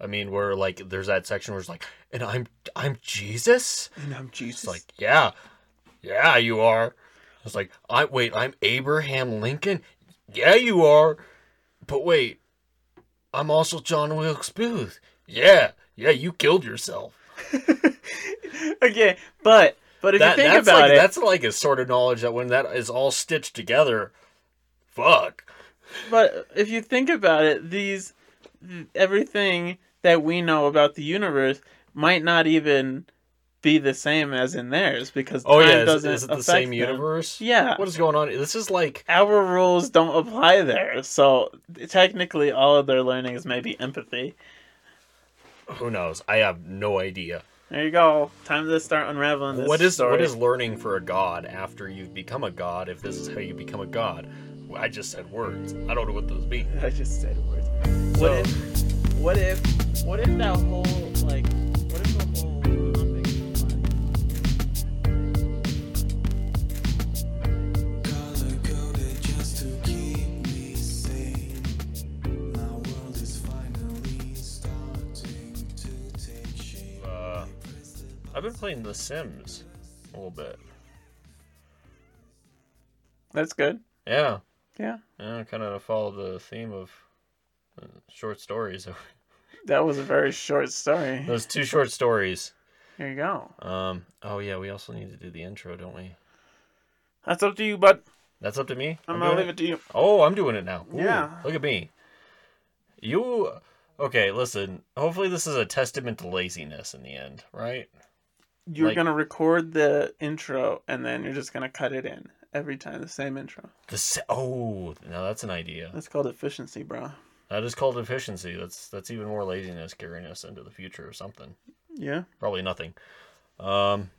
I mean, where like there's that section where it's like, and I'm I'm Jesus. And I'm Jesus. It's like, yeah, yeah, you are. It's like, I wait, I'm Abraham Lincoln. Yeah, you are. But wait, I'm also John Wilkes Booth. Yeah, yeah, you killed yourself. okay, but but if That, you think that's about like it, that's like a sort of knowledge that when that is all stitched together, fuck. but if you think about it, these everything that we know about the universe might not even be the same as in theirs because Oh time yeah, is, doesn't is it the same them. universe? Yeah. What is going on? This is like Our rules don't apply there, so technically, all of their learning is maybe empathy. who knows? I have no idea. There you go. Time to start unraveling this What is story. what is learning for a god after you've become a god? If this is how you become a god, I just said words. I don't know what those mean. I just said words. So- What if? What if? What if that whole like? What if the whole topic? Color coded just to keep me sane. My world is finally starting to take shape. Uh, I've been playing The Sims a little bit. That's good. Yeah, Yeah, yeah, kind of follow the theme of uh, short stories. that was a very short story. Those two short stories. Here you go. Um. Oh yeah, we also need to do the intro, don't we? That's up to you, bud. That's up to me. I'm, I'm gonna leave it to you. Oh, I'm doing it now. Ooh, Yeah. Look at me. You okay? Listen. Hopefully, this is a testament to laziness in the end, right? You're Like- gonna record the intro and then you're just gonna cut it in every time the same intro. The se- oh, now that's an idea. That's called efficiency, bro. That is called efficiency. That's that's even more laziness carrying us into the future or something. Yeah. Probably nothing. Um.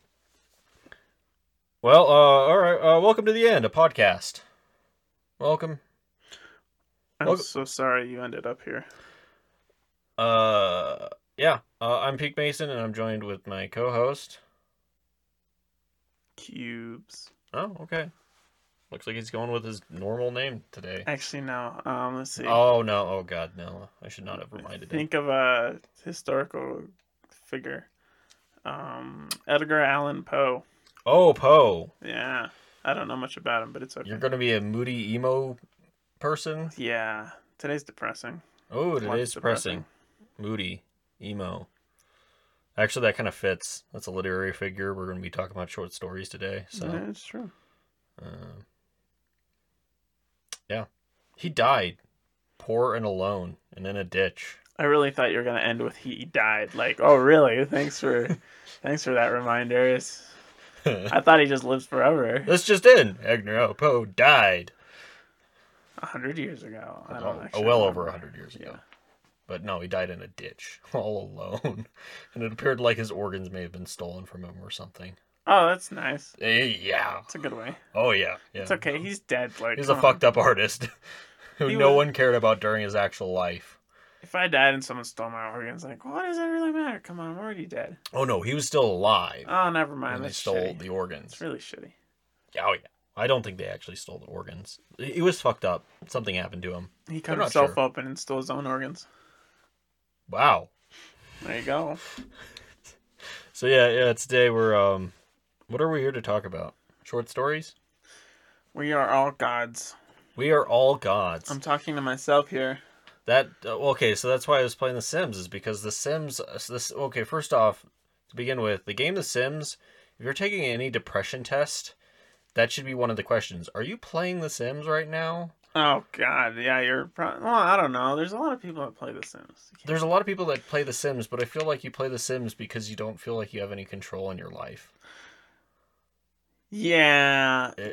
Well, uh, all right. Uh, welcome to the end, a podcast. Welcome. I'm Well- so sorry you ended up here. Uh, yeah. Uh, I'm Peak Mason, and I'm joined with my co-host. Cubes. Oh, okay. Looks like he's going with his normal name today. Actually, no. Um, let's see. Oh no! Oh god, no! I should not have reminded him. Think of a historical figure. Um, Edgar Allan Poe. Oh, Poe, Yeah. I don't know much about him, but it's okay. you're going to be a moody emo person. Yeah. Today's depressing. Oh, today's depressing. depressing. Moody, emo. Actually, that kind of fits. That's a literary figure. We're going to be talking about short stories today. So, yeah, it's true. uh, yeah, he died, poor and alone, and in a ditch. I really thought you were gonna end with he died. Like, oh really? Thanks for, thanks for that reminder. It's, I thought he just lives forever. That's just in. Edgar Poe died. A hundred years ago. I Oh, don't oh, oh well remember. over a hundred years ago. Yeah. But no, he died in a ditch, all alone, and it appeared like his organs may have been stolen from him or something. Oh, that's nice. Eh, yeah. It's a good way. Oh yeah. Yeah. It's okay. He's dead. Like He's a on. fucked up artist who He no was- one cared about during his actual life. If I died and someone stole my organs, like, what does that really matter? Come on, I'm already dead. Oh no, he was still alive Oh, never mind. they stole shitty. the organs. It's really shitty. Oh yeah. I don't think they actually stole the organs. He was fucked up. Something happened to him. He cut himself sure. open and stole his own organs. Wow. There you go. So yeah, yeah. Today we're um, what are we here to talk about? Short stories. We are all gods. We are all gods. I'm talking to myself here. That uh, okay, so that's why I was playing The Sims is because The Sims. uh, This okay. First off, to begin with, the game The Sims. If you're taking any depression test, that should be one of the questions. Are you playing The Sims right now? Oh God, yeah, you're. Pro- well, I don't know. There's a lot of people that play The Sims. There's a lot of people that play The Sims, but I feel like you play The Sims because you don't feel like you have any control in your life. Yeah,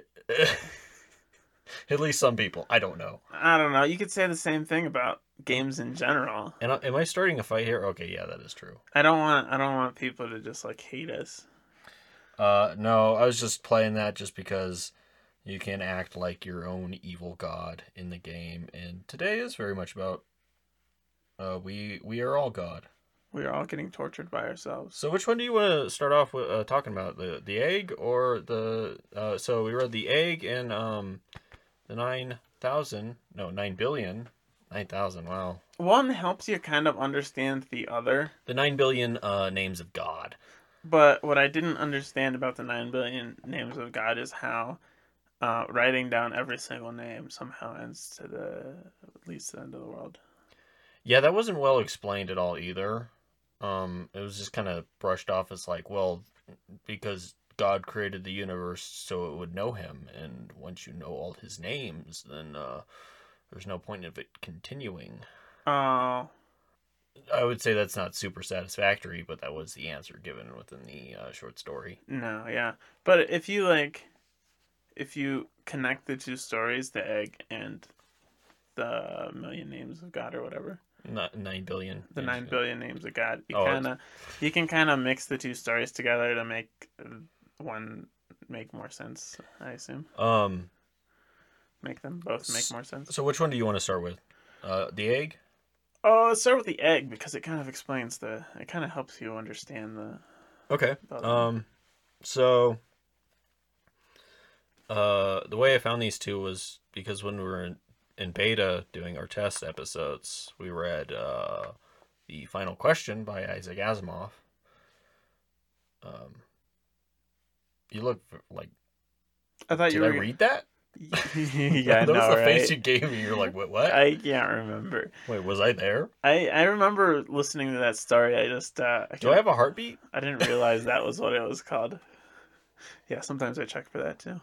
at least some people. I don't know. I don't know. You could say the same thing about games in general. And I- am I starting a fight here? Okay, yeah, that is true. I don't want. I don't want people to just like hate us. Uh, no, I was just playing that just because you can act like your own evil god in the game, and today is very much about uh, we we are all god. We are all getting tortured by ourselves. So which one do you want to start off with uh, talking about the the egg or the uh, so we read the egg and um the nine thousand no nine billion Nine thousand. Wow. One helps you kind of understand the other, The nine billion uh, names of God. but what I didn't understand about the nine billion names of God is how uh, writing down every single name somehow ends to the leads to the end of the world. Yeah, that wasn't well explained at all either. Um, it was just kind of brushed off as like, well, because God created the universe so it would know Him, and once you know all His names, then uh, there's no point of it continuing. Oh, I would say that's not super satisfactory, but that was the answer given within the uh, short story. no, yeah. But if you like, if you connect the two stories, the egg and the million names of God or whatever, nine billion. the nine billion names of God, you Oh, kind of, you can kind of mix the two stories together to make one make more sense. I assume Um. make them both make more sense. So which one do you want to start with? Uh, the egg. Oh, let's start with the egg because it kind of explains the. It kind of helps you understand the. Okay. About Um, so, uh, the way I found these two was because when we were in, in beta doing our test episodes, we read uh, the final question by Isaac Asimov. Um, you look like I thought did you I were. read that? yeah, that was know, the right? face you gave me. You're like, what? What? I can't remember. Wait, was I there? I I remember listening to that story. I just uh, I, Do I have a heartbeat? I didn't realize that was what it was called. Yeah, sometimes I check for that too.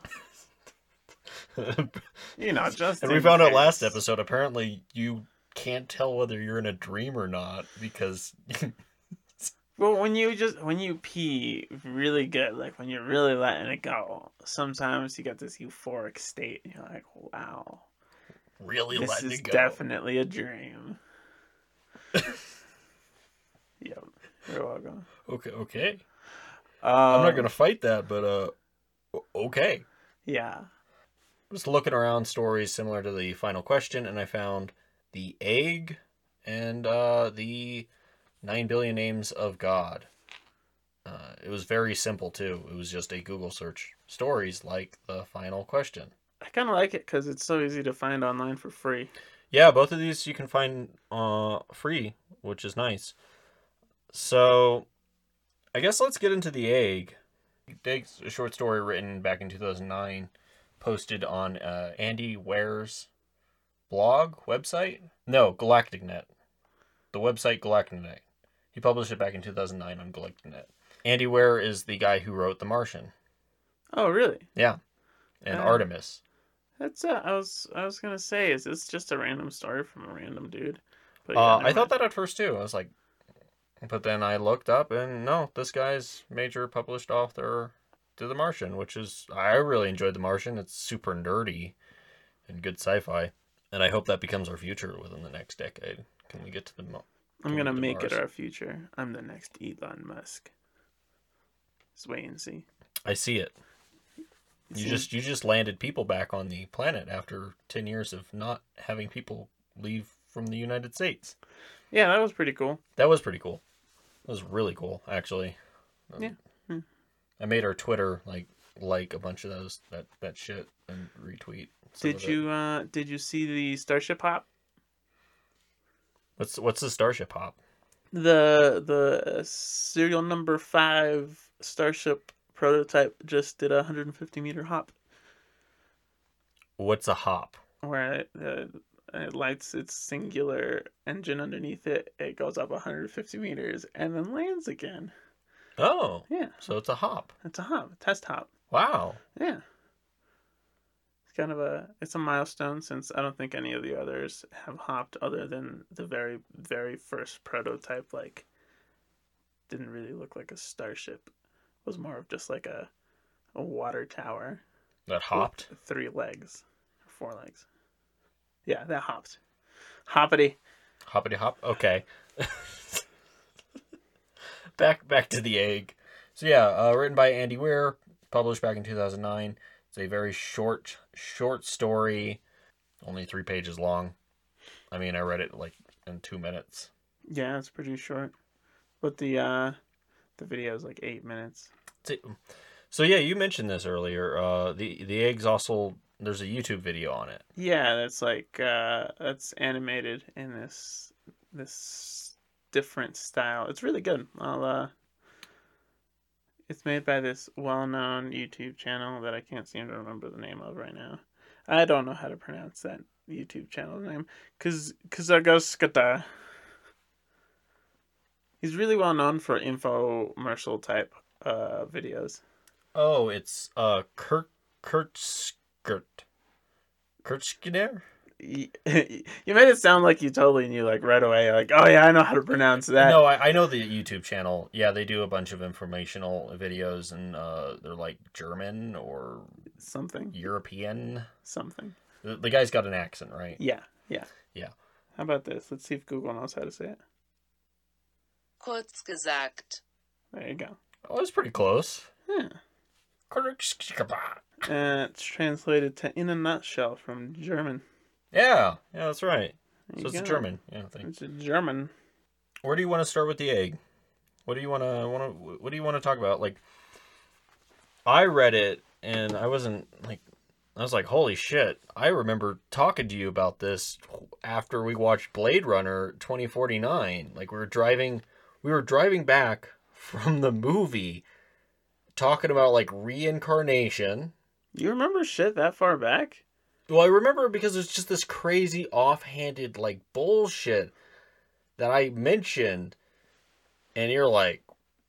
You know, just And we found out last episode apparently you can't tell whether you're in a dream or not because Well, when you just when you pee really good, like when you're really letting it go, sometimes you get this euphoric state, and you're like, "Wow, really this letting is it go. definitely a dream." yep, you're welcome. Okay, okay. Um, I'm not gonna fight that, but uh, okay. Yeah, Just looking around stories similar to the final question, and I found the egg and uh, the nine billion names of God. Uh, it was very simple too. It was just a Google search. Stories like the final question. I kind of like it because it's so easy to find online for free. Yeah, both of these you can find uh free, which is nice. So, I guess let's get into the egg. Egg's a short story written back in 2009, posted on uh, Andy Weir's blog website. No, Galactanet. The website Galactanet. He published it back in 2009 on Galactanet. Andy Weir is the guy who wrote The Martian. Oh, really? Yeah, and Uh, Artemis. That's uh, I was I was gonna say, is this just a random story from a random dude? But Uh, never I thought that at first too. I was like, but then I looked up and no, this guy's major published author to The Martian, which is I really enjoyed The Martian. It's super nerdy and good sci-fi, and I hope that becomes our future within the next decade. Can we get to the I'm gonna make it our future. I'm the next Elon Musk. Just wait and see. I see it. You See? just you just landed people back on the planet after ten years of not having people leave from the United States. yeah, that was pretty cool. That was pretty cool. That was really cool, actually. Um, Yeah. I made our Twitter like like a bunch of those that that shit and retweet. Did you uh did you see the Starship Hop? What's what's the Starship Hop? The the serial number five Starship prototype just did a 150 meter hop What's a hop? where it, uh, it lights its singular engine underneath it. It goes up 150 meters and then lands again. Oh, Yeah, so it's a hop. it's a hop, a test hop. Wow. Yeah. It's kind of a it's a milestone since I don't think any of the others have hopped other than the very very first prototype like didn't really look like a starship. It was more of just like a a water tower That hopped. three legs, or four legs. Yeah, that hopped. Hoppity. Hoppity hop. Okay. back back to the egg. So yeah, uh, written by Andy Weir, published back in 2009. It's a very short short story, only three pages long. I mean, I read it like in two minutes. Yeah, it's pretty short. But the uh the video is like eight minutes. So- So yeah, you mentioned this earlier. Uh, the the egg's also there's a YouTube video on it. Yeah, that's like uh that's animated in this this different style. It's really good. I'll uh it's made by this well-known YouTube channel that I can't seem to remember the name of right now. I don't know how to pronounce that YouTube channel name. Kaz Kazagaskata. He's really well known for infomercial type uh videos. Oh, it's uh Kurt Kurt Skirt. Kurt you made it sound like you totally knew like right away like oh yeah i know how to pronounce that No, I, I know the YouTube channel. Yeah, they do a bunch of informational videos, and uh, they're like German or something European. something The, the guy's got an accent, right? yeah yeah Yeah. how about this let's see if google knows how to say it Kurz gesagt. there you go Oh, it's pretty close. yeah. uh, it's translated to in a nutshell from german Yeah, yeah, that's right. There So it's a. German. Yeah, it's a german Where do you want to start with the egg? What do you want to want to What do you want to talk about? Like, I read it and I wasn't like, I was like, holy shit! I remember talking to you about this after we watched Blade Runner twenty forty nine. Like we were driving, we were driving back from the movie, talking about like reincarnation. you remember shit that far back Well, I remember because it's just this crazy offhanded like bullshit that I mentioned, and you're like,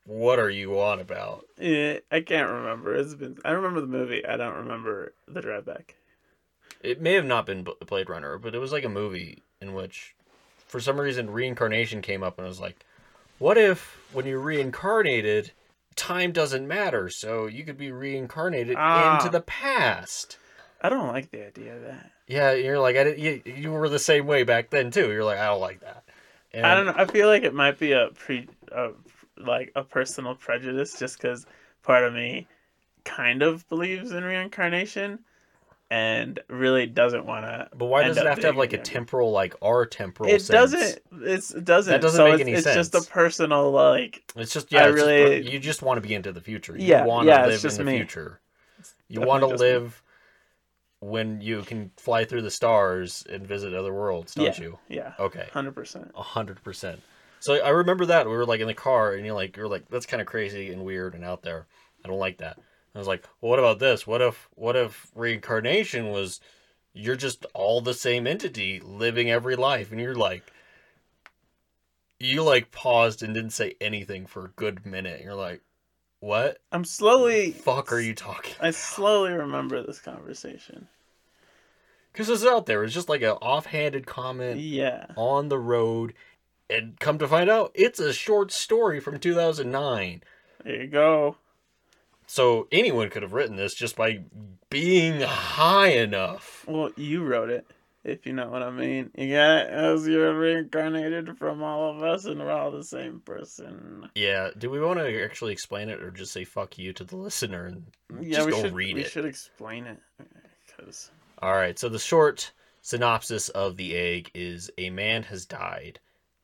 "What are you on about?" yeah, i can't remember it's been i remember the movie i don't remember the drive back It may have not been Blade Runner, but it was like a movie in which, for some reason, reincarnation came up, and I was like, "What if when you're reincarnated, time doesn't matter, so you could be reincarnated Ah. into the past?" I don't like the idea of that Yeah, you're like, I did, you, you were the same way back then too. You're like, I don't like that. And I don't know. I feel like it might be a pre, a, like a personal prejudice, just because part of me kind of believes in reincarnation, and really doesn't want to. But why does it have to have like a temporal, like our temporal? It sense? doesn't. It's it doesn't. That doesn't so make it's, any it's sense. just a personal like. It's just I yeah. it's really- per- you just want to be into the future. You Yeah, want yeah, to it's live just in the me. future. You want to just live when you can fly through the stars and visit other worlds, don't yeah, you? Yeah. Okay, Hundred percent. a hundred percent. So I remember that we were like in the car, and you're like, you're like, that's kind of crazy and weird and out there. I don't like that. I was like, well, what about this? What if, what if reincarnation was, you're just all the same entity living every life, and you're like, you like paused and didn't say anything for a good minute. You're like, what? I'm slowly. Fuck, are you talking? I slowly remember this conversation. Because it's out there. It's just like an offhanded comment Yeah. on the road, and come to find out, it's a short story from 2009. There you go. So anyone could have written this just by being high enough. Well, you wrote it, if you know what I mean. You got it as you're reincarnated from all of us, and we're all the same person. Yeah. Do we want to actually explain it, or just say "fuck you" to the listener and Yeah, just we go should read we it? should explain it because All right. So the short synopsis of the egg is: a man has died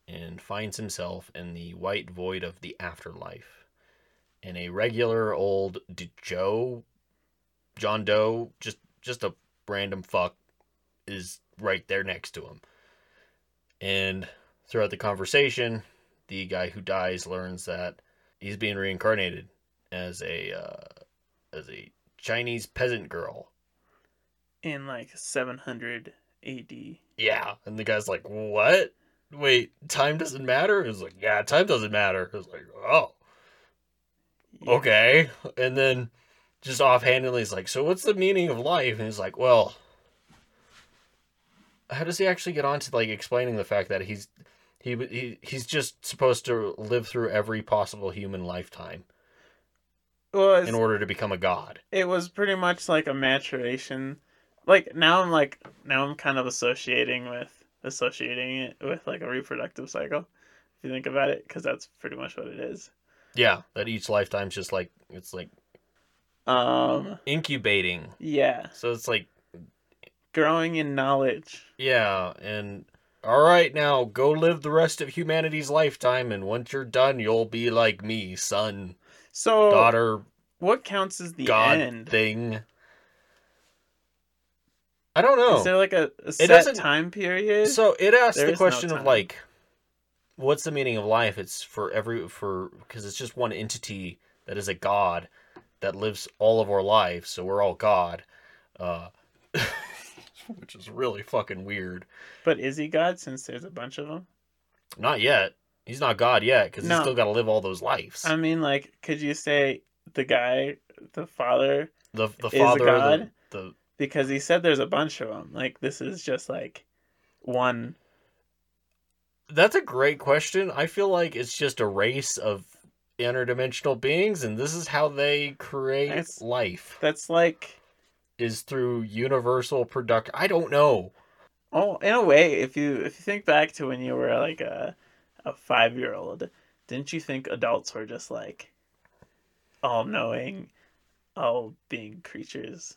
and finds himself in the white void of the afterlife. And a regular old D- Joe, John Doe, just just a random fuck, is right there next to him. And throughout the conversation, the guy who dies learns that he's being reincarnated as a uh, as a Chinese peasant girl. in like 700 AD. Yeah, and the guy's like, "What? Wait, time doesn't matter?" He's like, "Yeah, time doesn't matter." It's like, "Oh, Yeah. okay." And then just offhandedly, he's like, "So what's the meaning of life?" And he's like, "Well, how does he actually get on to like explaining the fact that he's he he he's just supposed to live through every possible human lifetime it's, in order to become a god?" it was pretty much like a maturation. Like now, I'm like now I'm kind of associating with associating it with like a reproductive cycle. If you think about it, because that's pretty much what it is. Yeah, that each lifetime's just like it's like Um, incubating. yeah, So it's like growing in knowledge. Yeah, and all right, now go live the rest of humanity's lifetime, and once you're done, you'll be like me, son, So, daughter, what counts as the god end? thing. I don't know. Is there like a, a set doesn't- time period? So it asks There the is no question of time. like, what's the meaning of life? It's for every for because it's just one entity that is a god that lives all of our lives. So we're all God, uh, which is really fucking weird. but is he God since there's a bunch of them? Not yet. He's not God yet because No. he's still got to live all those lives. I mean, like, could you say the guy, the father, the the is a father, the, god? the because he said there's a bunch of them. Like, this is just like one. That's a great question. I feel like it's just a race of interdimensional beings, and this is how they create That's- life. That's like, Is through universal production. I don't know. oh, in a way, if you if you think back to when you were like a a five year old, didn't you think adults were just like all knowing, all being creatures?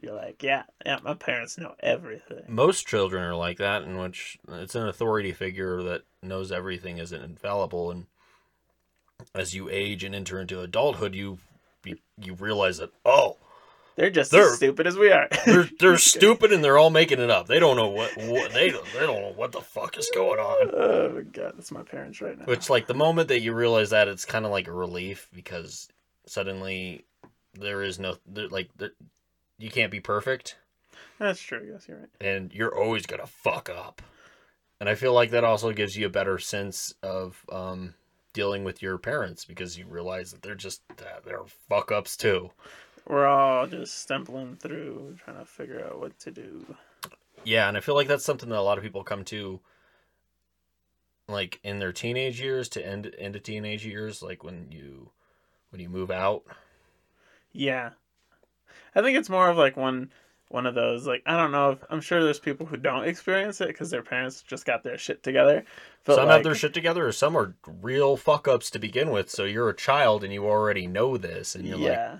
You're like, yeah, yeah, my parents know everything. Most children are like that, in which it's an authority figure that knows everything isn't infallible, and as you age and enter into adulthood, you you, you realize that oh, They're just They're- as stupid as we are. they're they're stupid and they're all making it up. They don't know what, what they don't they don't know what the fuck is going on. oh my god, that's my parents right now. Which, like, the moment that you realize that, it's kind of like a relief because suddenly there is no, like, there, you can't be perfect That's true. Yes, you're right. and you're always to fuck up. And I feel like that also gives you a better sense of um, dealing with your parents because you realize that they're just, uh, they're fuck ups too. We're all just stumbling through, trying to figure out what to do. Yeah, and I feel like that's something that a lot of people come to like in their teenage years to end into teenage years like when you when you move out Yeah, I think it's more of like one one of those like I don't know if I'm sure there's people who don't experience it because their parents just got their shit together. But some like, have their shit together, or some are real fuck ups to begin with. So you're a child and you already know this, and you're like, yeah,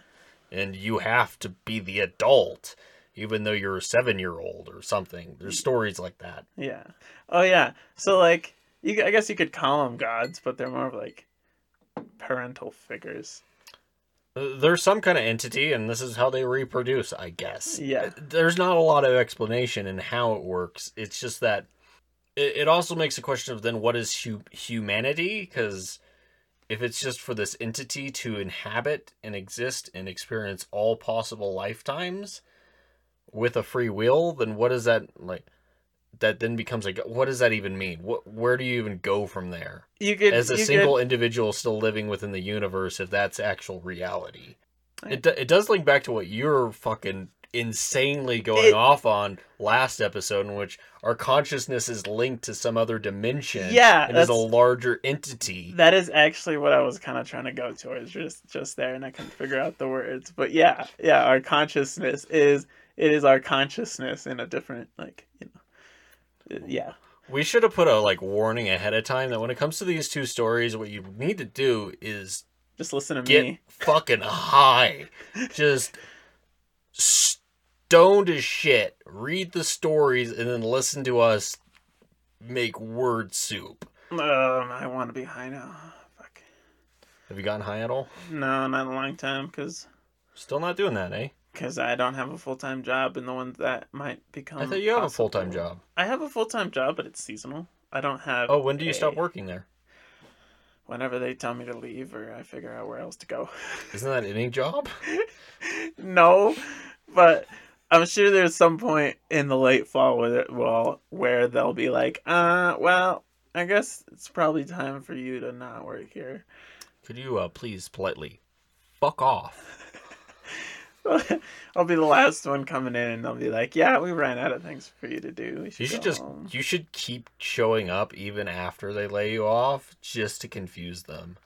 and you have to be the adult, even though you're a seven year old or something. There's stories like that. yeah. Oh yeah. So like you, I guess you could call them gods, but they're more of like parental figures. Uh, There's some kind of entity, and this is how they reproduce, I guess. Yeah. There's not a lot of explanation in how it works. It's just that it, it also makes a question of then what is hu- humanity? Because if it's just for this entity to inhabit and exist and experience all possible lifetimes with a free will, then what does that like? That then becomes like, what does that even mean? What, where do you even go from there? You could As a single Could, individual still living within the universe, if that's actual reality, it do- it does link back to what you're fucking insanely going It- off on last episode, in which our consciousness is linked to some other dimension, Yeah, and is a larger entity. that is actually what I was kind of trying to go towards just just there, and I couldn't figure out the words. But yeah, yeah, our consciousness is it is our consciousness in a different like you know, uh, yeah. We should have put a like warning ahead of time that when it comes to these two stories, what you need to do is Just listen to get me. fucking high, just stoned as shit. Read the stories and then listen to us make word soup. Um, I want to be high now. Fuck. Have you gotten high at all? No, not in a long time, because Still not doing that, eh? because I don't have a full time job, and the one that might become. I thought you have a full time job. I have a full time job, but it's seasonal. I don't have. Oh, when do you a- stop working there? Whenever they tell me to leave, or I figure out where else to go. Isn't that any job? no, but I'm sure there's some point in the late fall where well where they'll be like, uh, well, I guess it's probably time for you to not work here. Could you uh, please politely fuck off? I'll be the last one coming in, and they'll be like, "Yeah, we ran out of things for you to do. We You should just home." you should keep showing up even after they lay you off just to confuse them.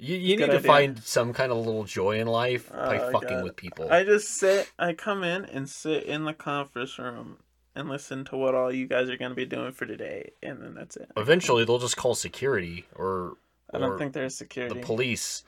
You you need to idea. find some kind of little joy in life oh, by Oh, fucking God. with people. I just sit. I come in and sit in the conference room and listen to what all you guys are gonna be doing for today, and then that's it. Eventually, they'll just call security or I don't or think there's security. the police.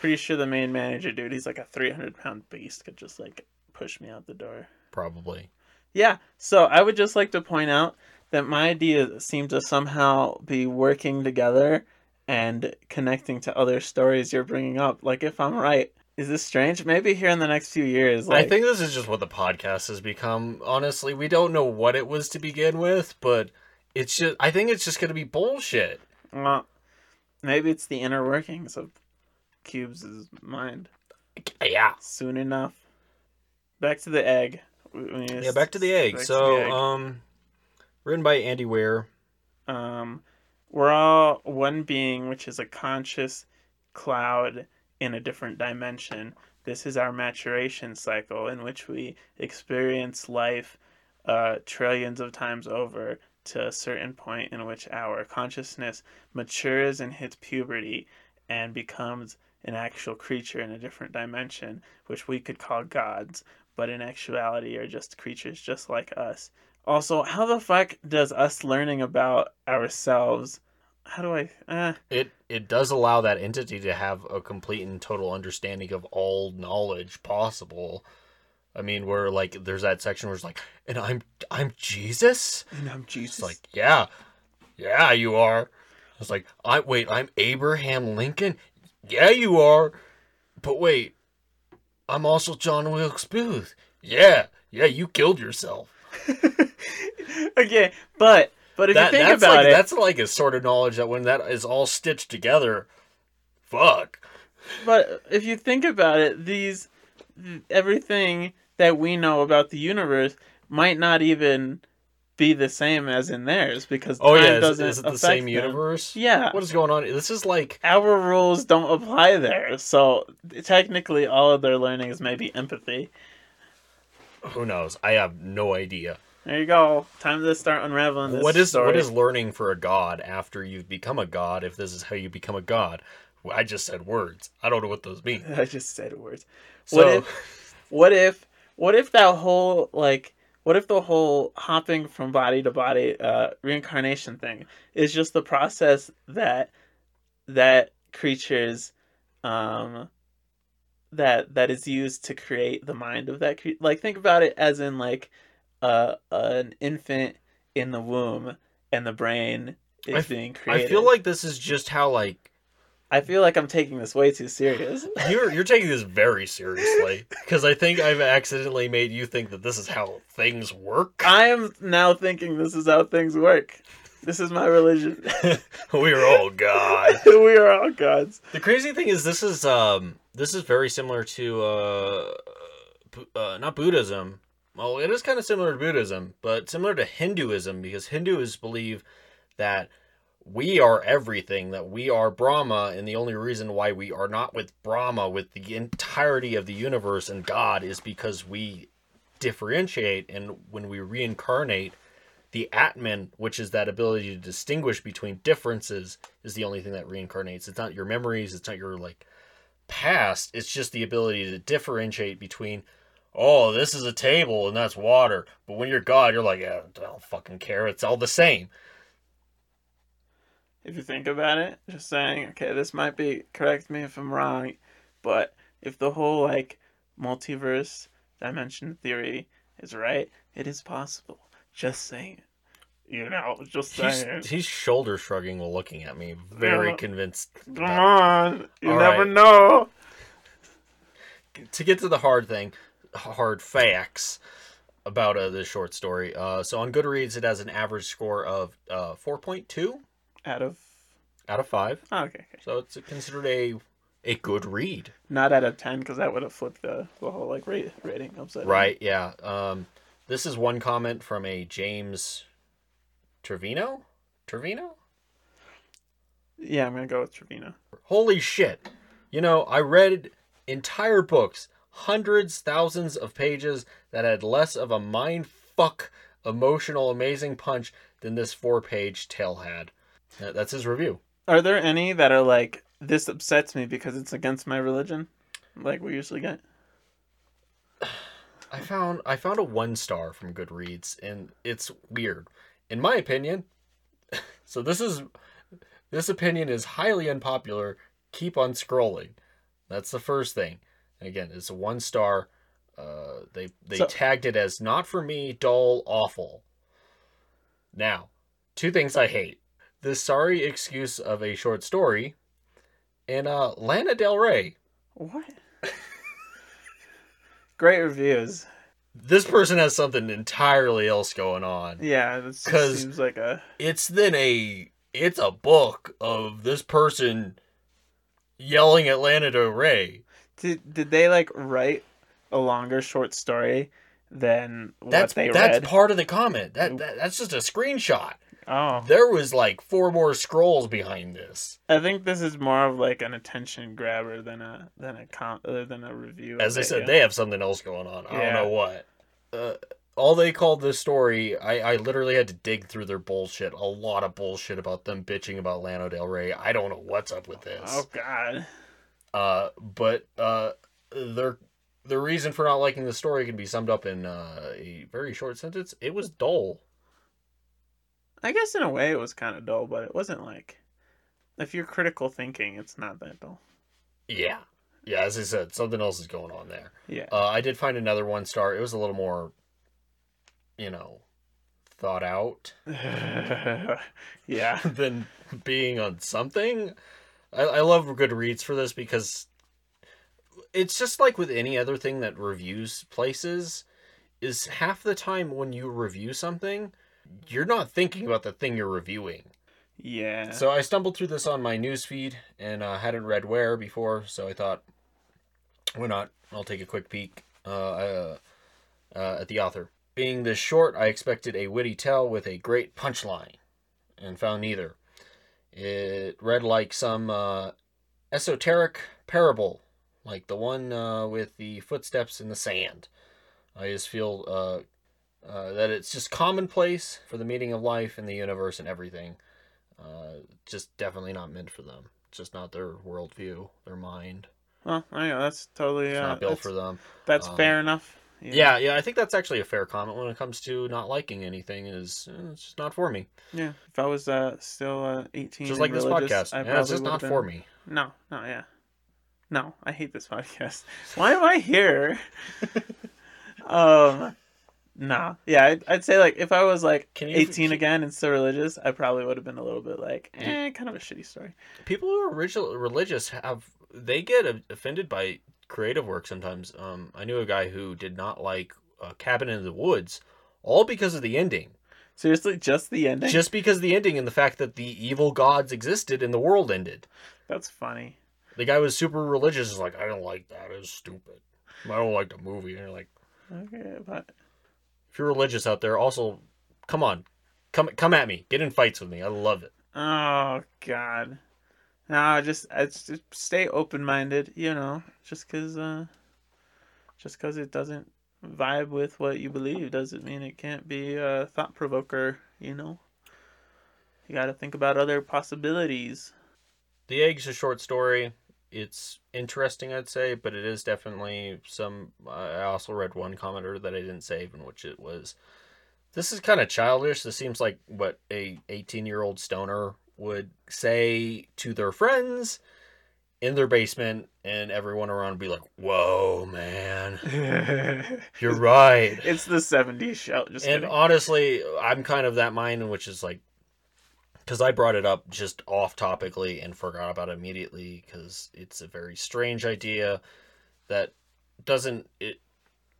Pretty sure the main manager, dude, he's like a 300 pound beast, could just like push me out the door. Probably. Yeah, so I would just like to point out that my ideas seem to somehow be working together and connecting to other stories you're bringing up. Like, if I'm right, Is this strange? Maybe here in the next few years. Like, I think this is just what the podcast has become. Honestly, we don't know what it was to begin with, but it's just I think it's just gonna be bullshit. Well, maybe it's the inner workings of Cubes' mind. Yeah. Soon enough. Back to the egg. We- we need to Yeah, back to the egg. back so, the egg. um written by Andy Weir. um, we're all one being, which is a conscious cloud in a different dimension. This is our maturation cycle in which we experience life uh, trillions of times over to a certain point in which our consciousness matures and hits puberty and becomes an actual creature in a different dimension, which we could call gods, but in actuality are just creatures just like us. Also, how the fuck does us learning about ourselves? How do I? Uh, It it does allow that entity to have a complete and total understanding of all knowledge possible. I mean, where like there's that section where it's like, and I'm I'm Jesus. and I'm Jesus. It's like, yeah, yeah, you are. It's like, I wait, I'm Abraham Lincoln. Yeah, you are. But wait, I'm also John Wilkes Booth. Yeah, yeah, you killed yourself. okay, but but if That, you think about like it, that's like a sort of knowledge that when that is all stitched together, fuck. but if you think about it, these everything that we know about the universe might not even be the same as in theirs because Oh time yeah, is, doesn't is it the same them. universe? Yeah. What is going on? This is like Our rules don't apply there, so technically, all of their learning is maybe empathy. Who knows? I have no idea. There you go. Time to start unraveling this What is story. what is learning for a god after you've become a god? If this is how you become a god, I just said words. I don't know what those mean. I just said words. So What if what if what if that whole like what if the whole hopping from body to body uh reincarnation thing is just the process that that creatures um that that is used to create the mind of that cre- like think about it as in like uh an infant in the womb and the brain is I f- being created. I feel like this is just how like I feel like I'm taking this way too serious. you're you're taking this very seriously because I think I've accidentally made you think that this is how things work. I am now thinking this is how things work. This is my religion. we are all god. we are all gods. The crazy thing is this is um this is very similar to uh, uh not Buddhism. Well, it is kind of similar to Buddhism, but similar to Hinduism because Hindus believe that we are everything, that we are Brahma, and the only reason why we are not with Brahma, with the entirety of the universe and God, is because we differentiate, and when we reincarnate, the Atman, which is that ability to distinguish between differences, is the only thing that reincarnates. It's not your memories, it's not your like past, it's just the ability to differentiate between oh, this is a table and that's water. But when you're God, you're like, yeah, I don't fucking care. It's all the same. If you think about it, just saying, okay, this might be correct me if I'm wrong, but if the whole like multiverse dimension theory is right, it is possible. Just saying. You know, just saying. He's, he's shoulder shrugging while looking at me, very Yeah. convinced. Come on. You All never right. know. to get to the hard thing, hard facts about uh, this short story. Uh, so on Goodreads, it has an average score of uh, 4.2 Out of out of 5. oh, okay, okay. So it's considered a a good read. Not out of ten, because that would have flipped the, the whole like rate, rating upside down. Right, yeah. Um, this is one comment from a James Trevino? Trevino? Yeah, I'm gonna go with Trevino. Holy shit. You know, I read entire books, hundreds, thousands of pages that had less of a mind fuck emotional amazing punch than this four page tale had. That's his review. Are there any that are like this upsets me because it's against my religion? Like we usually get. I found I found a one star from Goodreads and it's weird. In my opinion, so this is this opinion is highly unpopular. Keep on scrolling. That's the first thing. And again, it's a one star. Uh, they they So- tagged it as not for me, dull, awful. Now, two things I hate: the sorry excuse of a short story, and uh, Lana Del Rey. What? Great reviews. This person has something entirely else going on. Yeah, this just 'Cause- seems like a It's then a it's a book of this person yelling at Lana Del Rey. Did did they like write a longer short story than what That's they that's read? part of the comment. That, that that's just a screenshot. Oh, There was like four more scrolls behind this. I think this is more of like an attention grabber than a than a com other than a review. As I said, yeah. they have something else going on. I Yeah. don't know what. Uh, all they called this story, I, I literally had to dig through their bullshit. A lot of bullshit about them bitching about Lana Del Rey. I don't know what's up with this. Oh God. Uh, but uh, their the reason for not liking the story can be summed up in uh, a very short sentence. It was dull. I guess in a way it was kind of dull, but it wasn't like if you're critical thinking, it's not that dull. Yeah, yeah. As I said, something else is going on there. Yeah. Uh, I did find another one star. It was a little more, you know, thought out yeah. than being on something. I, I love Goodreads for this because it's just like with any other thing that reviews places is half the time when you review something you're not thinking about the thing you're reviewing Yeah. so i stumbled through this on my newsfeed and uh, hadn't read Weir before so i thought why not i'll take a quick peek uh, uh, uh, at the author being this short i expected a witty tale with a great punchline and found neither it read like some uh, esoteric parable, like the one uh, with the footsteps in the sand. I just feel uh, that it's just commonplace for the meaning of life and the universe and everything. Uh, just definitely not meant for them. It's just not their worldview, their mind. well, I know that's totally It's uh, not built that's, for them. that's Um, fair enough. Yeah, yeah, I think that's actually a fair comment when it comes to not liking anything. Is eh, it's just not for me. Yeah. If I was uh, still uh, 18, Just like this podcast. I Yeah, it's just not would've for me. No, no, yeah. No, I hate this podcast. Why am I here? um, no. Yeah, I'd, I'd say, like, if I was, like, Can you- 18 can- again and still religious, I probably would have been a little bit like, eh, kind of a shitty story. people who are original religious have they get offended by creative work sometimes. Um, I knew a guy who did not like uh, Cabin in the Woods, all because of the ending. Seriously, just the ending? Just because of the ending and the fact that the evil gods existed and the world ended. That's funny. The guy was super religious. Is like, I don't like that. It's stupid. I don't like the movie. And you're like, Okay, but if you're religious out there, also, come on, come come at me. Get in fights with me. I love it. oh god, no, just it's just stay open minded. You know, just cause uh, just cause it doesn't vibe with what you believe doesn't mean it can't be a thought provoker. You know, you got to think about other possibilities. The Egg's a short story. It's interesting, I'd say, but it is definitely some. I also read one commenter that I didn't save, in which it was, "This is kind of childish. This seems like what a 18 year old stoner would say to their friends in their basement, and everyone around would be like, "Whoa, man, you're right." it's the '70s show. Just and kidding. honestly, I'm kind of that mind which is like, because I brought it up just off topically and forgot about it immediately because it's a very strange idea that doesn't it.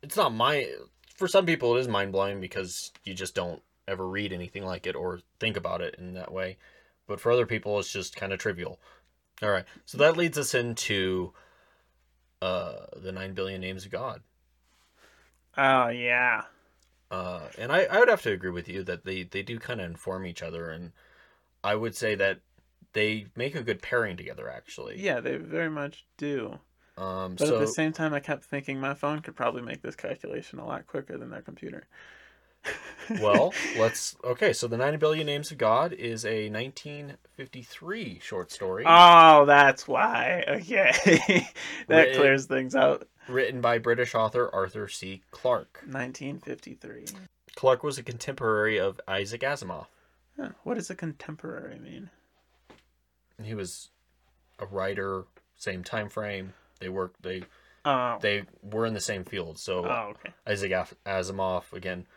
It's not my. For some people, it is mind blowing because you just don't ever read anything like it or think about it in that way. But for other people, it's just kind of trivial. All right, so that leads us into uh, the nine billion names of God. oh yeah, Uh, and I, I would have to agree with you that they, they do kind of inform each other, and I would say that they make a good pairing together, actually. yeah, they very much do. Um, But so at the same time, I kept thinking my phone could probably make this calculation a lot quicker than their computer. well, let's okay. So the nine billion names of God is a 1953 short story Oh, that's why. Okay. that Written- clears things out. written by British author Arthur C. Clarke. 1953. Clarke was a contemporary of Isaac Asimov. Huh. What does a contemporary mean? He was a writer, same time frame. They worked. They Oh. they were in the same field. So oh, okay. Isaac Asimov again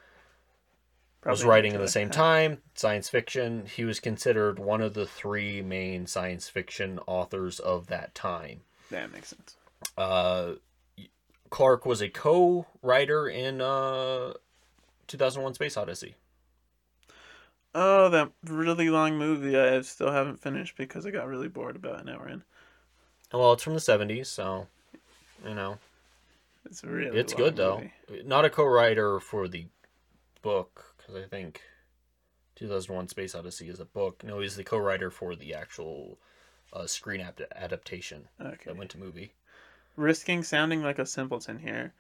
was writing in the same time, science fiction. He was considered one of the three main science fiction authors of that time. That makes sense. Uh, Clarke was a co-writer in uh, 2001: Space Odyssey. Oh, that really long movie I still haven't finished because I got really bored about an hour in. Well, it's from the 70s, so you know It's really it's good though. movie. Not a co-writer for the book because I think 2001: Space Odyssey is a book. No, he's the co-writer for the actual uh, screen ap- adaptation Okay. that went to movie. Risking sounding like a simpleton here.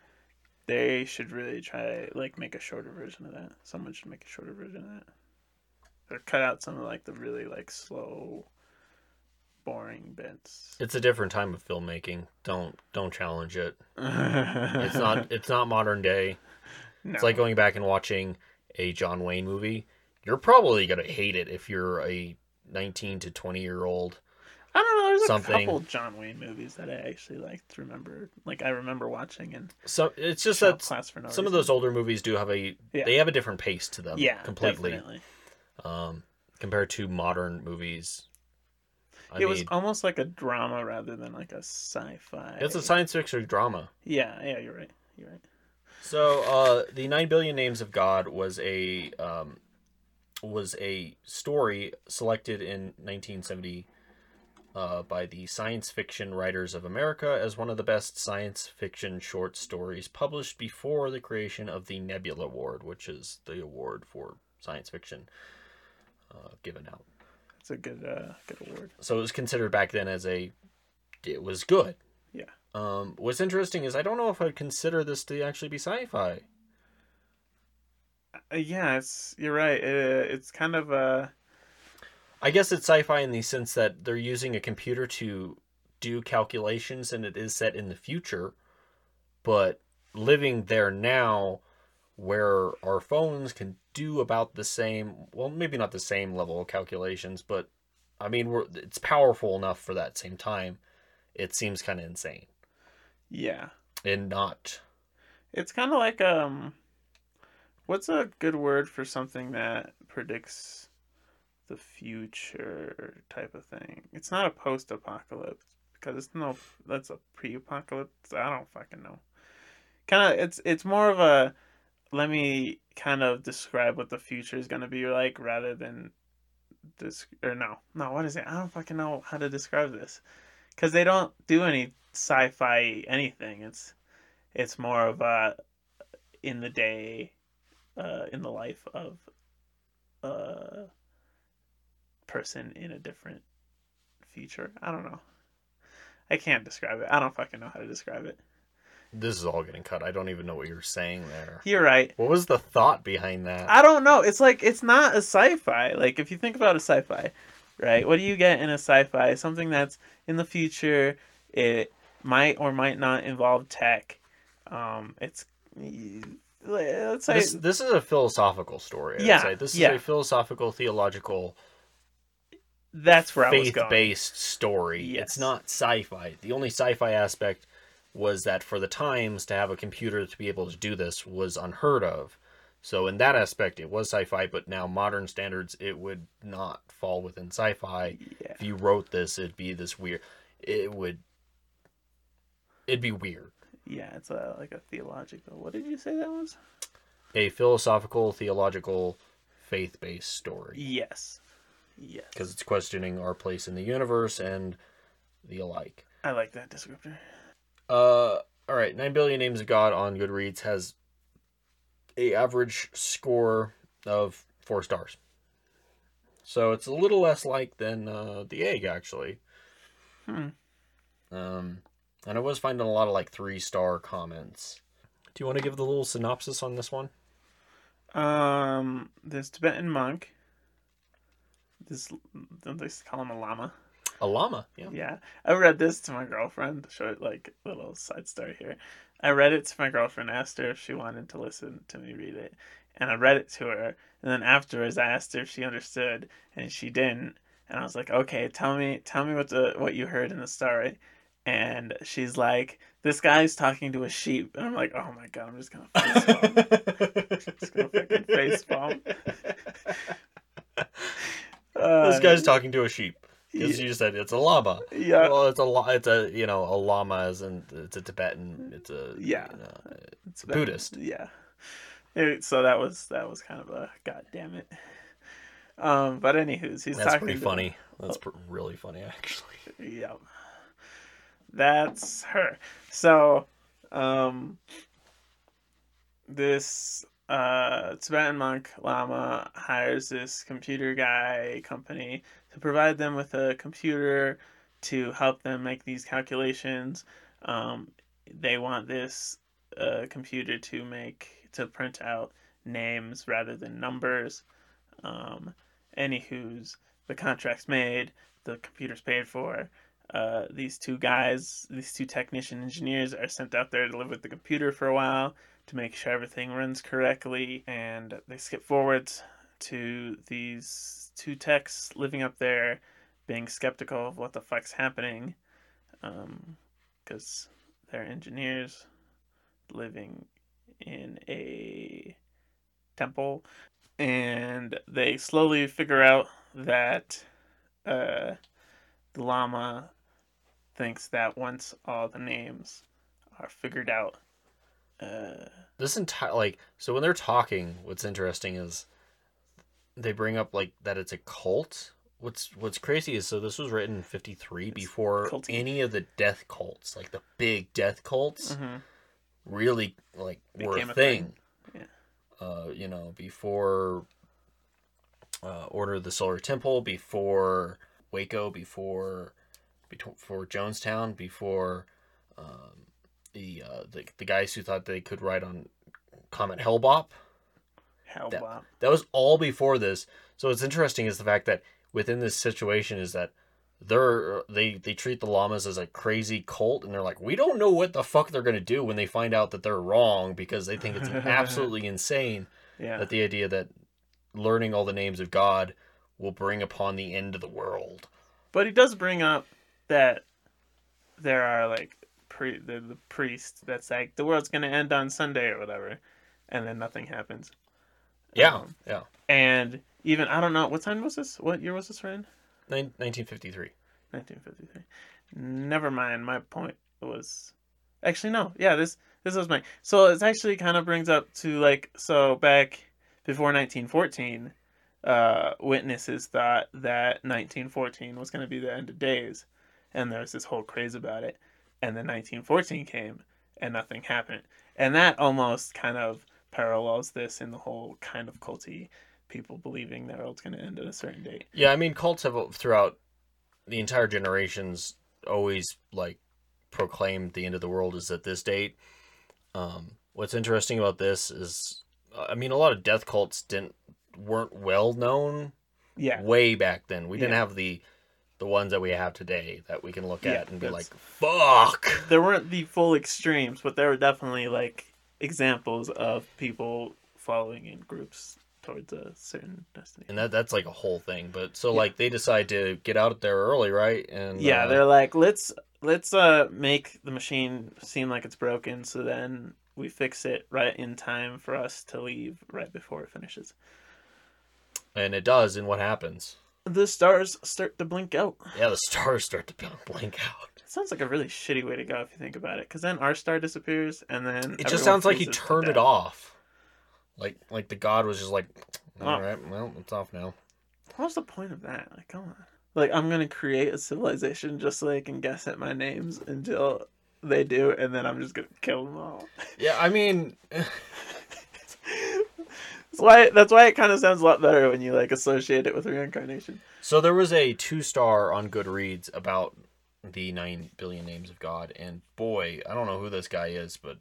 They should really try like make a shorter version of that. Someone should make a shorter version of that. Or cut out some of like the really like slow, boring bits. It's a different time of filmmaking. Don't don't challenge it. it's not it's not modern day. No. It's like going back and watching a John Wayne movie. You're probably gonna hate it if you're a 19 to 20 year old. I don't know. There's something- a couple John Wayne movies that I actually liked. Remember, like I remember watching and So it's just that no some of those older movies do have a Yeah. they have a different pace to them. yeah, completely. definitely. Um, compared to modern movies. I it was almost like a drama rather than like a sci-fi. it's a science fiction drama. Yeah, yeah, you're right. You're right. So, uh, the Nine Billion Names of God was a um, was a story selected in 1970 uh, by the Science Fiction Writers of America as one of the best science fiction short stories published before the creation of the Nebula Award, which is the award for science fiction uh, given out. It's a good, uh, good award. So it was considered back then as a it was good. Yeah. Um, what's interesting is I don't know if I'd consider this to actually be sci-fi. Uh, yeah, it's you're right. Uh, it's kind of uh I guess it's sci-fi in the sense that they're using a computer to do calculations and it is set in the future, but living there now where our phones can do about the same, well maybe not the same level of calculations, but I mean we're, it's powerful enough for that same time. It seems kind of insane yeah. and not It's kind of like um, what's a good word for something that predicts the future type of thing? It's not a post-apocalypse because it's no. That's a pre-apocalypse. I don't fucking know. Kind of, it's it's more of a. Let me kind of describe what the future is gonna be like rather than this or no no what is it? I don't fucking know how to describe this. Because they don't do any sci-fi anything. It's it's more of a in the day uh in the life of a person in a different future. I don't know. I can't describe it. I don't fucking know how to describe it this is all getting cut. I don't even know what you're saying there. you're right What was the thought behind that? i don't know it's like it's not a sci-fi like if you think about a sci-fi right what do you get in a sci-fi something that's in the future it might or might not involve tech um it's let's say This, this is a philosophical story. Yeah, say. This yeah. is a philosophical, theological, that's where i was going faith-based story. Yes. It's not sci-fi. The only sci-fi aspect was that for the times to have a computer to be able to do this was unheard of. So in that aspect, it was sci-fi. But now modern standards, it would not fall within sci-fi. yeah If you wrote this, it'd be this weird. It would. It'd be weird. Yeah, it's a like a theological. What did you say that was? A philosophical, theological, faith-based story. Yes. Yes. because it's questioning our place in the universe and the alike. I like that descriptor. Uh, all right, Nine Billion Names of God on Goodreads has a average score of four stars. So it's a little less like than uh, the Egg actually. Hmm. Um, and I was finding a lot of like three star comments. Do you want to give the little synopsis on this one? Um, this Tibetan monk. This don't they call him a lama? A llama, yeah. Yeah, I read this to my girlfriend. Short like little side story here. I read it to my girlfriend. Asked her if she wanted to listen to me read it, and I read it to her. And then afterwards, I asked her if she understood, and she didn't. And I was like, "Okay, tell me, tell me what the what you heard in the story." And she's like, "This guy's talking to a sheep." And I'm like, "Oh my god, I'm just gonna face palm. just gonna fucking face palm." Uh, this guy's talking to a sheep. Because you said it's a llama. Yeah. Well, it's a it's a you know a lama in it's a Tibetan. It's a Yeah. you know, It's Buddhist. Yeah. It- so that was that was kind of a god damn it. Um, but anywho's he's that's pretty to- funny. That's pr- really funny actually. Yeah. That's her. So, um, this uh, Tibetan monk Lama hires this computer guy company to provide them with a computer to help them make these calculations. Um, they want this uh, computer to make to print out names rather than numbers. Um, anywho's the contract's made, the computer's paid for. Uh, these two guys, these two technician engineers, are sent out there to live with the computer for a while to make sure everything runs correctly. And they skip forwards to these two techs living up there, being skeptical of what the fuck's happening, because they're engineers living in a temple, and they slowly figure out that uh, the Lama thinks that once all the names are figured out, uh, This entire like so when they're talking, what's interesting is they bring up like that it's a cult. What's what's crazy is so this was written in fifty three before culty. any of the death cults, like the big death cults, mhm. really like were a a thing. thing. Uh, you know, before uh, Order of the Solar Temple, before Waco, before before Jonestown, before um, the, uh, the the guys who thought they could ride on Comet Hale-Bopp. Hell That-. That was all before this. So what's interesting is the fact that within this situation is that they're they they treat the lamas as a crazy cult and they're like we don't know what the fuck they're going to do when they find out that they're wrong because they think it's absolutely insane Yeah. that the idea that learning all the names of God will bring upon the end of the world. But he does bring up that there are like pre the, the priest that's like the world's gonna end on Sunday or whatever, and then nothing happens. Yeah, Um, yeah. And even I don't know what time was this? What year was this? Nin- 1953. 1953. Never mind. My point was actually no. Yeah, this this was my. So it actually kind of brings up to like so back before 1914, uh, witnesses thought that 1914 was going to be the end of days, and there was this whole craze about it. And then 1914 came, and nothing happened, and that almost kind of parallels this in the whole kind of culty people believing the world's going to end at a certain date. Yeah, I mean cults have throughout the entire generations always like proclaimed the end of the world is at this date. Um, what's interesting about this is, I mean, a lot of death cults didn't weren't well known Yeah. way back then. We didn't Yeah. have the the ones that we have today that we can look Yeah, at and be like, "Fuck." there weren't the full extremes, but there were definitely like examples of people following in groups towards a certain destination. And that that's like a whole thing. But so Yeah. like they decide to get out there early, right? And yeah, uh, they're like, let's let's uh make the machine seem like it's broken, so then we fix it right in time for us to leave right before it finishes. and it does. And what happens? The stars start to blink out. Yeah, the stars start to blink out. Sounds like a really shitty way to go if you think about it, because then our star disappears, and then It just sounds like he turned it off. Like like the god was just like, all Oh. right, well, it's off now. What's the point of that? Like, come on. Like, I'm gonna create a civilization just so they can guess at my names until they do, and then I'm just gonna kill them all. Yeah, I mean, That's why. That's why it kind of sounds a lot better when you like associate it with reincarnation. so there was a two star on Goodreads about the nine billion names of God, and boy, I don't know who this guy is, but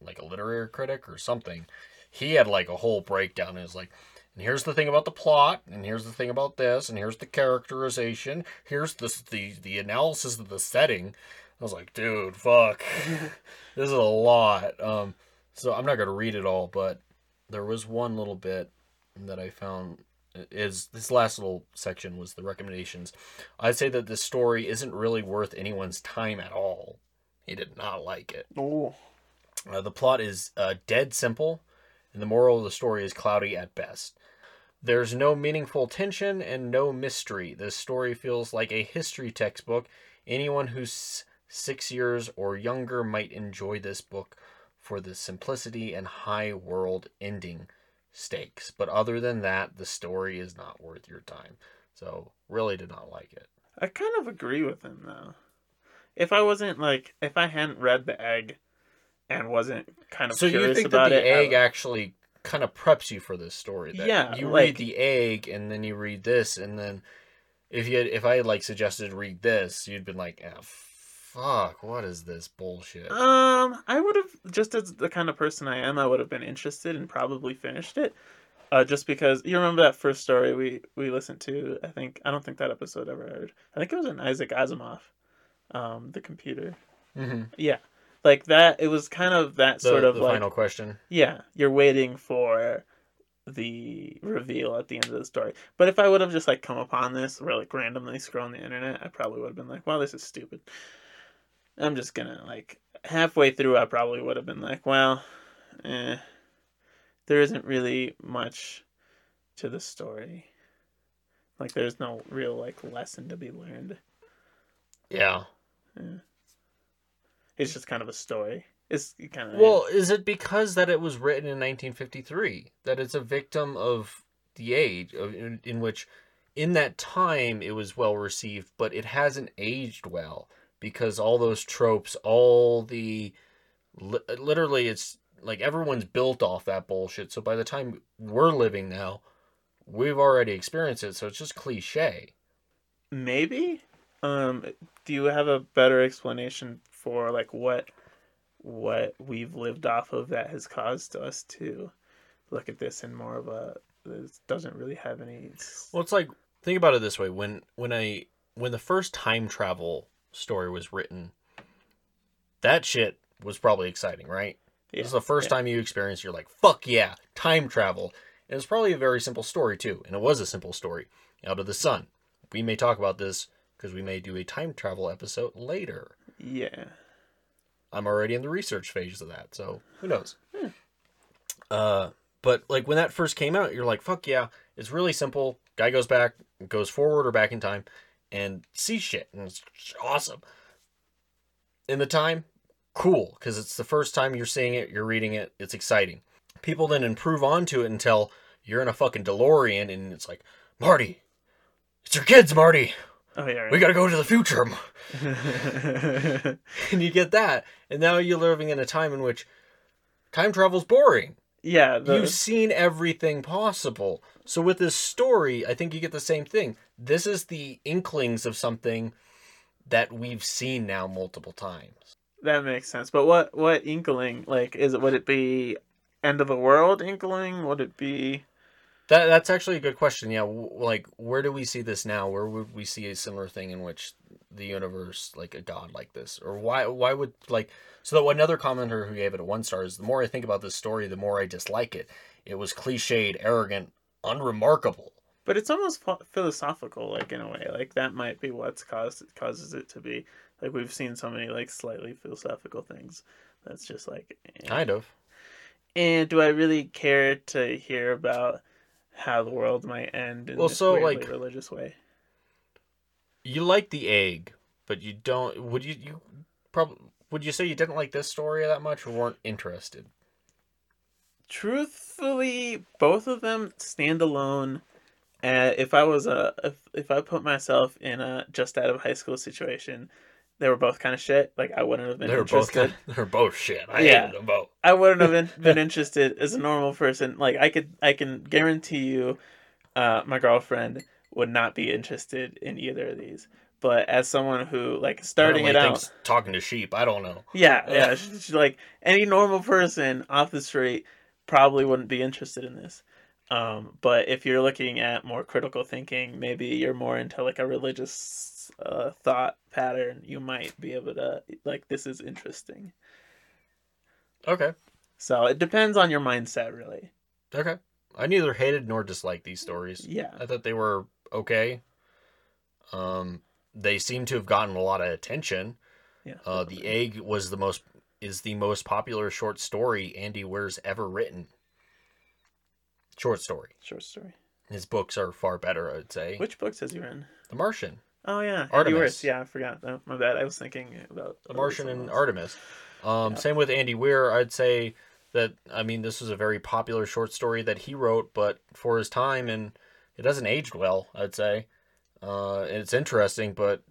like a literary critic or something. He had like a whole breakdown. And it was like, and here's the thing about the plot, and here's the thing about this, and here's the characterization. Here's the the the analysis of the setting. I was like, dude, fuck, this is a lot. Um, so I'm not gonna read it all, but there was one little bit that I found is this last little section was the recommendations. I'd say that this story isn't really worth anyone's time at all. He did not like it. Oh, Uh, the plot is uh, dead simple, and the moral of the story is cloudy at best. There's no meaningful tension and no mystery. This story feels like a history textbook. Anyone who's six years or younger might enjoy this book for the simplicity and high world ending stakes. But other than that, the story is not worth your time. So, really did not like it. I kind of agree with him though. If I wasn't like, if I hadn't read the egg, and wasn't kind of So, you think about that the it, egg actually kind of preps you for this story? That Yeah, You like- read the egg and then you read this, and then if you had, if I had like suggested read this, you'd been like, ah, fuck, what is this bullshit? Um, I would have just as the kind of person I am, I would have been interested and probably finished it. Uh, just because you remember that first story we we listened to. I think I don't think that episode ever aired. I think it was an Isaac Asimov, um, the computer. hmm Yeah, like that. It was kind of that The, sort of the like final question. yeah, you're waiting for the reveal at the end of the story. But if I would have just like come upon this or like randomly scrolling the internet, I probably would have been like, "Wow, this is stupid." I'm just gonna like halfway through, I probably would have been like, "Well, eh, there isn't really much to the story. Like, there's no real like lesson to be learned. Yeah. It's just kind of a story. It's kind of Well, is it because that it was written in 1953 that it's a victim of the age of, in, in which, in that time, it was well received, but it hasn't aged well because all those tropes, all the, li- literally, it's like everyone's built off that bullshit. So by the time we're living now, we've already experienced it. So it's just cliche. maybe um do you have a better explanation for like what what we've lived off of that has caused us to look at this in more of a this doesn't really have any Well, it's like think about it this way: when when I when the first time travel story was written, that shit was probably exciting, right? yeah, This is the first yeah. time you experience. You're like, fuck yeah, time travel. And it's probably a very simple story too, and it was a simple story. Out of the sun. We may talk about this because we may do a time travel episode later. yeah I'm already in the research phase of that, so who knows? Uh, but like when that first came out, you're like, "Fuck yeah!" It's really simple. Guy goes back, goes forward or back in time, and see shit, and it's awesome. In the time, cool, because it's the first time you're seeing it, you're reading it, it's exciting. People then improve onto it until you're in a fucking DeLorean, and it's like, Marty, it's your kids, Marty. oh yeah We gotta go to the future. and you get that and now you're living in a time in which time travel's boring yeah the, you've seen everything possible so with this story i think you get the same thing. This is the inklings of something that we've seen now multiple times. That makes sense. But what what inkling like is it would it be end of the world inkling? Would it be that that's actually a good question. Yeah w- like where do we see this now? Where would we see a similar thing in which the universe like a god like this? Or why why would like so another commenter who gave it a one star is the more i think about this story the more i dislike it. It was cliched arrogant unremarkable But it's almost philosophical, like in a way. Like that might be what's caused causes it to be. Like we've seen so many like slightly philosophical things. That's just like. eh. kind of And do I really care to hear about how the world might end in Well, this so, weirdly like- religious way? you like the egg but you don't would you you probably would you say you didn't like this story that much or weren't interested Truthfully, both of them stand alone. Uh, if I was a if, if I put myself in a just out of high school situation, they were both kind of shit. Like I wouldn't have been interested. they were both interested. they're both shit i Yeah. hated them both I wouldn't have been, been interested as a normal person. Like I could, I can guarantee you, uh, my girlfriend would not be interested in either of these. But as someone who like starting it out, talking to sheep i don't know yeah, yeah, she, she, like any normal person off the street probably wouldn't be interested in this. Um, but if you're looking at more critical thinking, maybe you're more into like a religious uh, thought pattern. You might be able to like this is interesting. okay So it depends on your mindset, really. okay i neither hated nor disliked these stories Yeah. I thought they were okay. Um, they seem to have gotten a lot of attention. Yeah. Uh, the egg was the most is the most popular short story Andy Weir's ever written. Short story. Short story. His books are far better, I'd say. Which books has he written? The Martian, Oh yeah, Andy Artemis. Weir's. Yeah, I forgot. Oh, my bad. I was thinking about The Martian, and. Artemis. Um, Same with Andy Weir. I'd say that I mean this was a very popular short story that he wrote, but for his time and it hasn't aged well. I'd say uh, it's interesting, but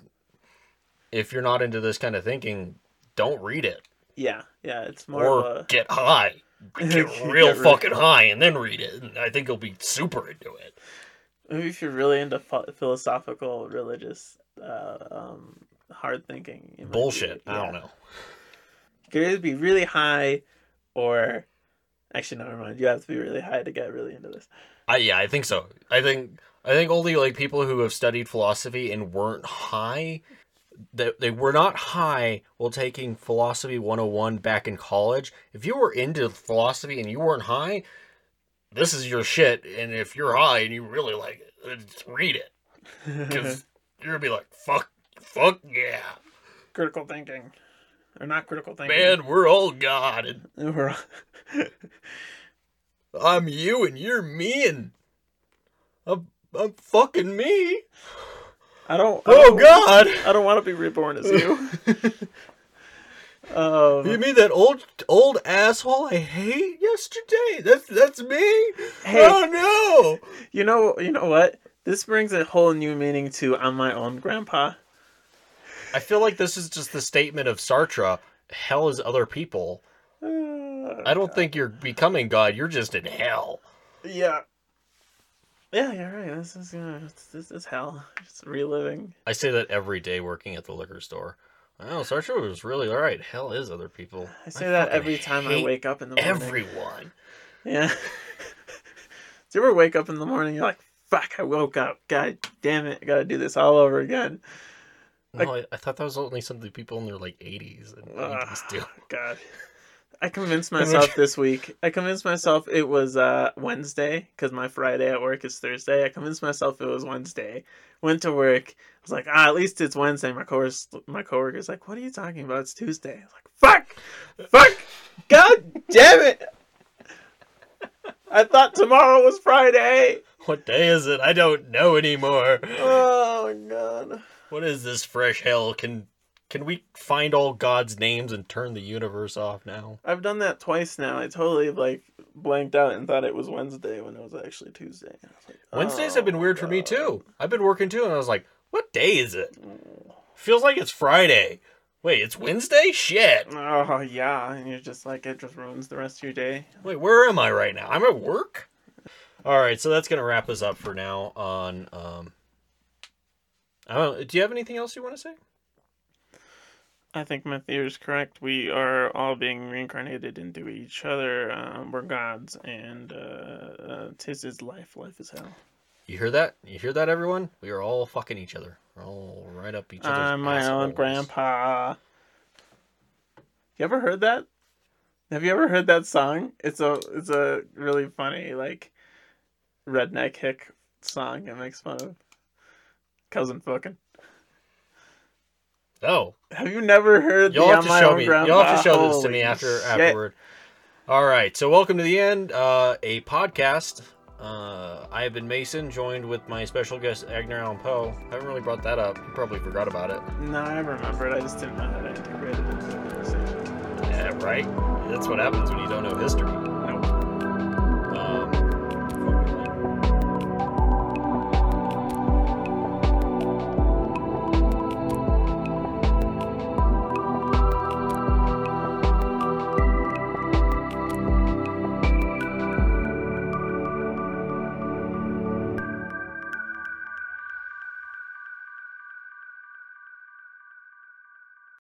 if you're not into this kind of thinking, don't read it Yeah, yeah. It's more or a get high. Get Get real re- fucking high and then read it. And I think you'll be super into it. maybe if you're really into ph- philosophical, religious, uh, um, hard thinking. might be- Bullshit. I don't know. You could either be really high, or actually, never mind. You have to be really high to get really into this. I yeah, I think so. I think I think only like people who have studied philosophy and weren't high they, they were not high while taking philosophy 101 back in college. If you were into philosophy and you weren't high, this is your shit. And if you're high and you really like it, read it. Because you're going to be like, fuck, fuck yeah. critical thinking, or not critical thinking. Man, we're all God. And We're- I'm you and you're me and I'm, I'm fucking me. I don't. I Oh, don't- God. I don't want to be reborn as you. um, You mean that old old asshole I hate yesterday? That's that's me. Hey. Oh no! You know, you know what? This brings a whole new meaning to "I'm my own grandpa." I feel like this is just the statement of Sartre. Hell is other people. Uh, I don't think you're becoming God. You're just in hell. yeah, yeah, you're right. This is uh, this is hell. It's reliving. I say that every day working at the liquor store. Oh, Sartre was really all right. Hell is other people. I say that every time I wake up in the morning. Everyone. Yeah. Do you ever wake up in the morning? You're like, "Fuck! I woke up. God damn it! I gotta do this all over again." No, I, I thought that was only something people in their like 80s and 80s do. Ah, God. I convinced myself this week. I convinced myself it was uh, Wednesday because my Friday at work is Thursday. I convinced myself it was Wednesday. Went to work. I was like, ah, at least it's Wednesday. My coworker's, my coworker's like, what are you talking about? It's Tuesday. I was like, fuck, fuck, god damn it. I thought tomorrow was Friday. What day is it? I don't know anymore. Oh god. What is this fresh hell? Can can we find all God's names and turn the universe off now? I've done that twice now. I totally like blanked out and thought it was Wednesday when it was actually Tuesday. I was like, Wednesdays oh, have been weird for me too. I've been working too, and I was like, "What day is it? Feels like it's Friday. Wait, it's Wednesday? Shit. Oh yeah, and you're just like it just ruins the rest of your day. Wait, where am I right now? I'm at work. All right, so that's gonna wrap us up for now. On um, I don't. know, Do you have anything else you want to say? I think my theory is correct. We are all being reincarnated into each other. Um, we're gods, and uh, uh, tis is life. Life is hell. You hear that? You hear that, everyone? We are all fucking each other. We're all right up each other's I'm my own grandpa. You ever heard that? Have you ever heard that song? It's a it's a really funny like redneck hick song. It makes fun of cousin fucking. Oh, Have you never heard You'll the have to show me. grandpa? You'll have to show this to me after shit. afterward. All right. So welcome to the end. Uh, a podcast. Uh, I have been Mason, joined with my special guest Agner Allen Poe. I haven't really brought that up. You probably forgot about it. No, I remember it. I just didn't know how to integrate it into the conversation. Yeah, right. That's what happens when you don't know history.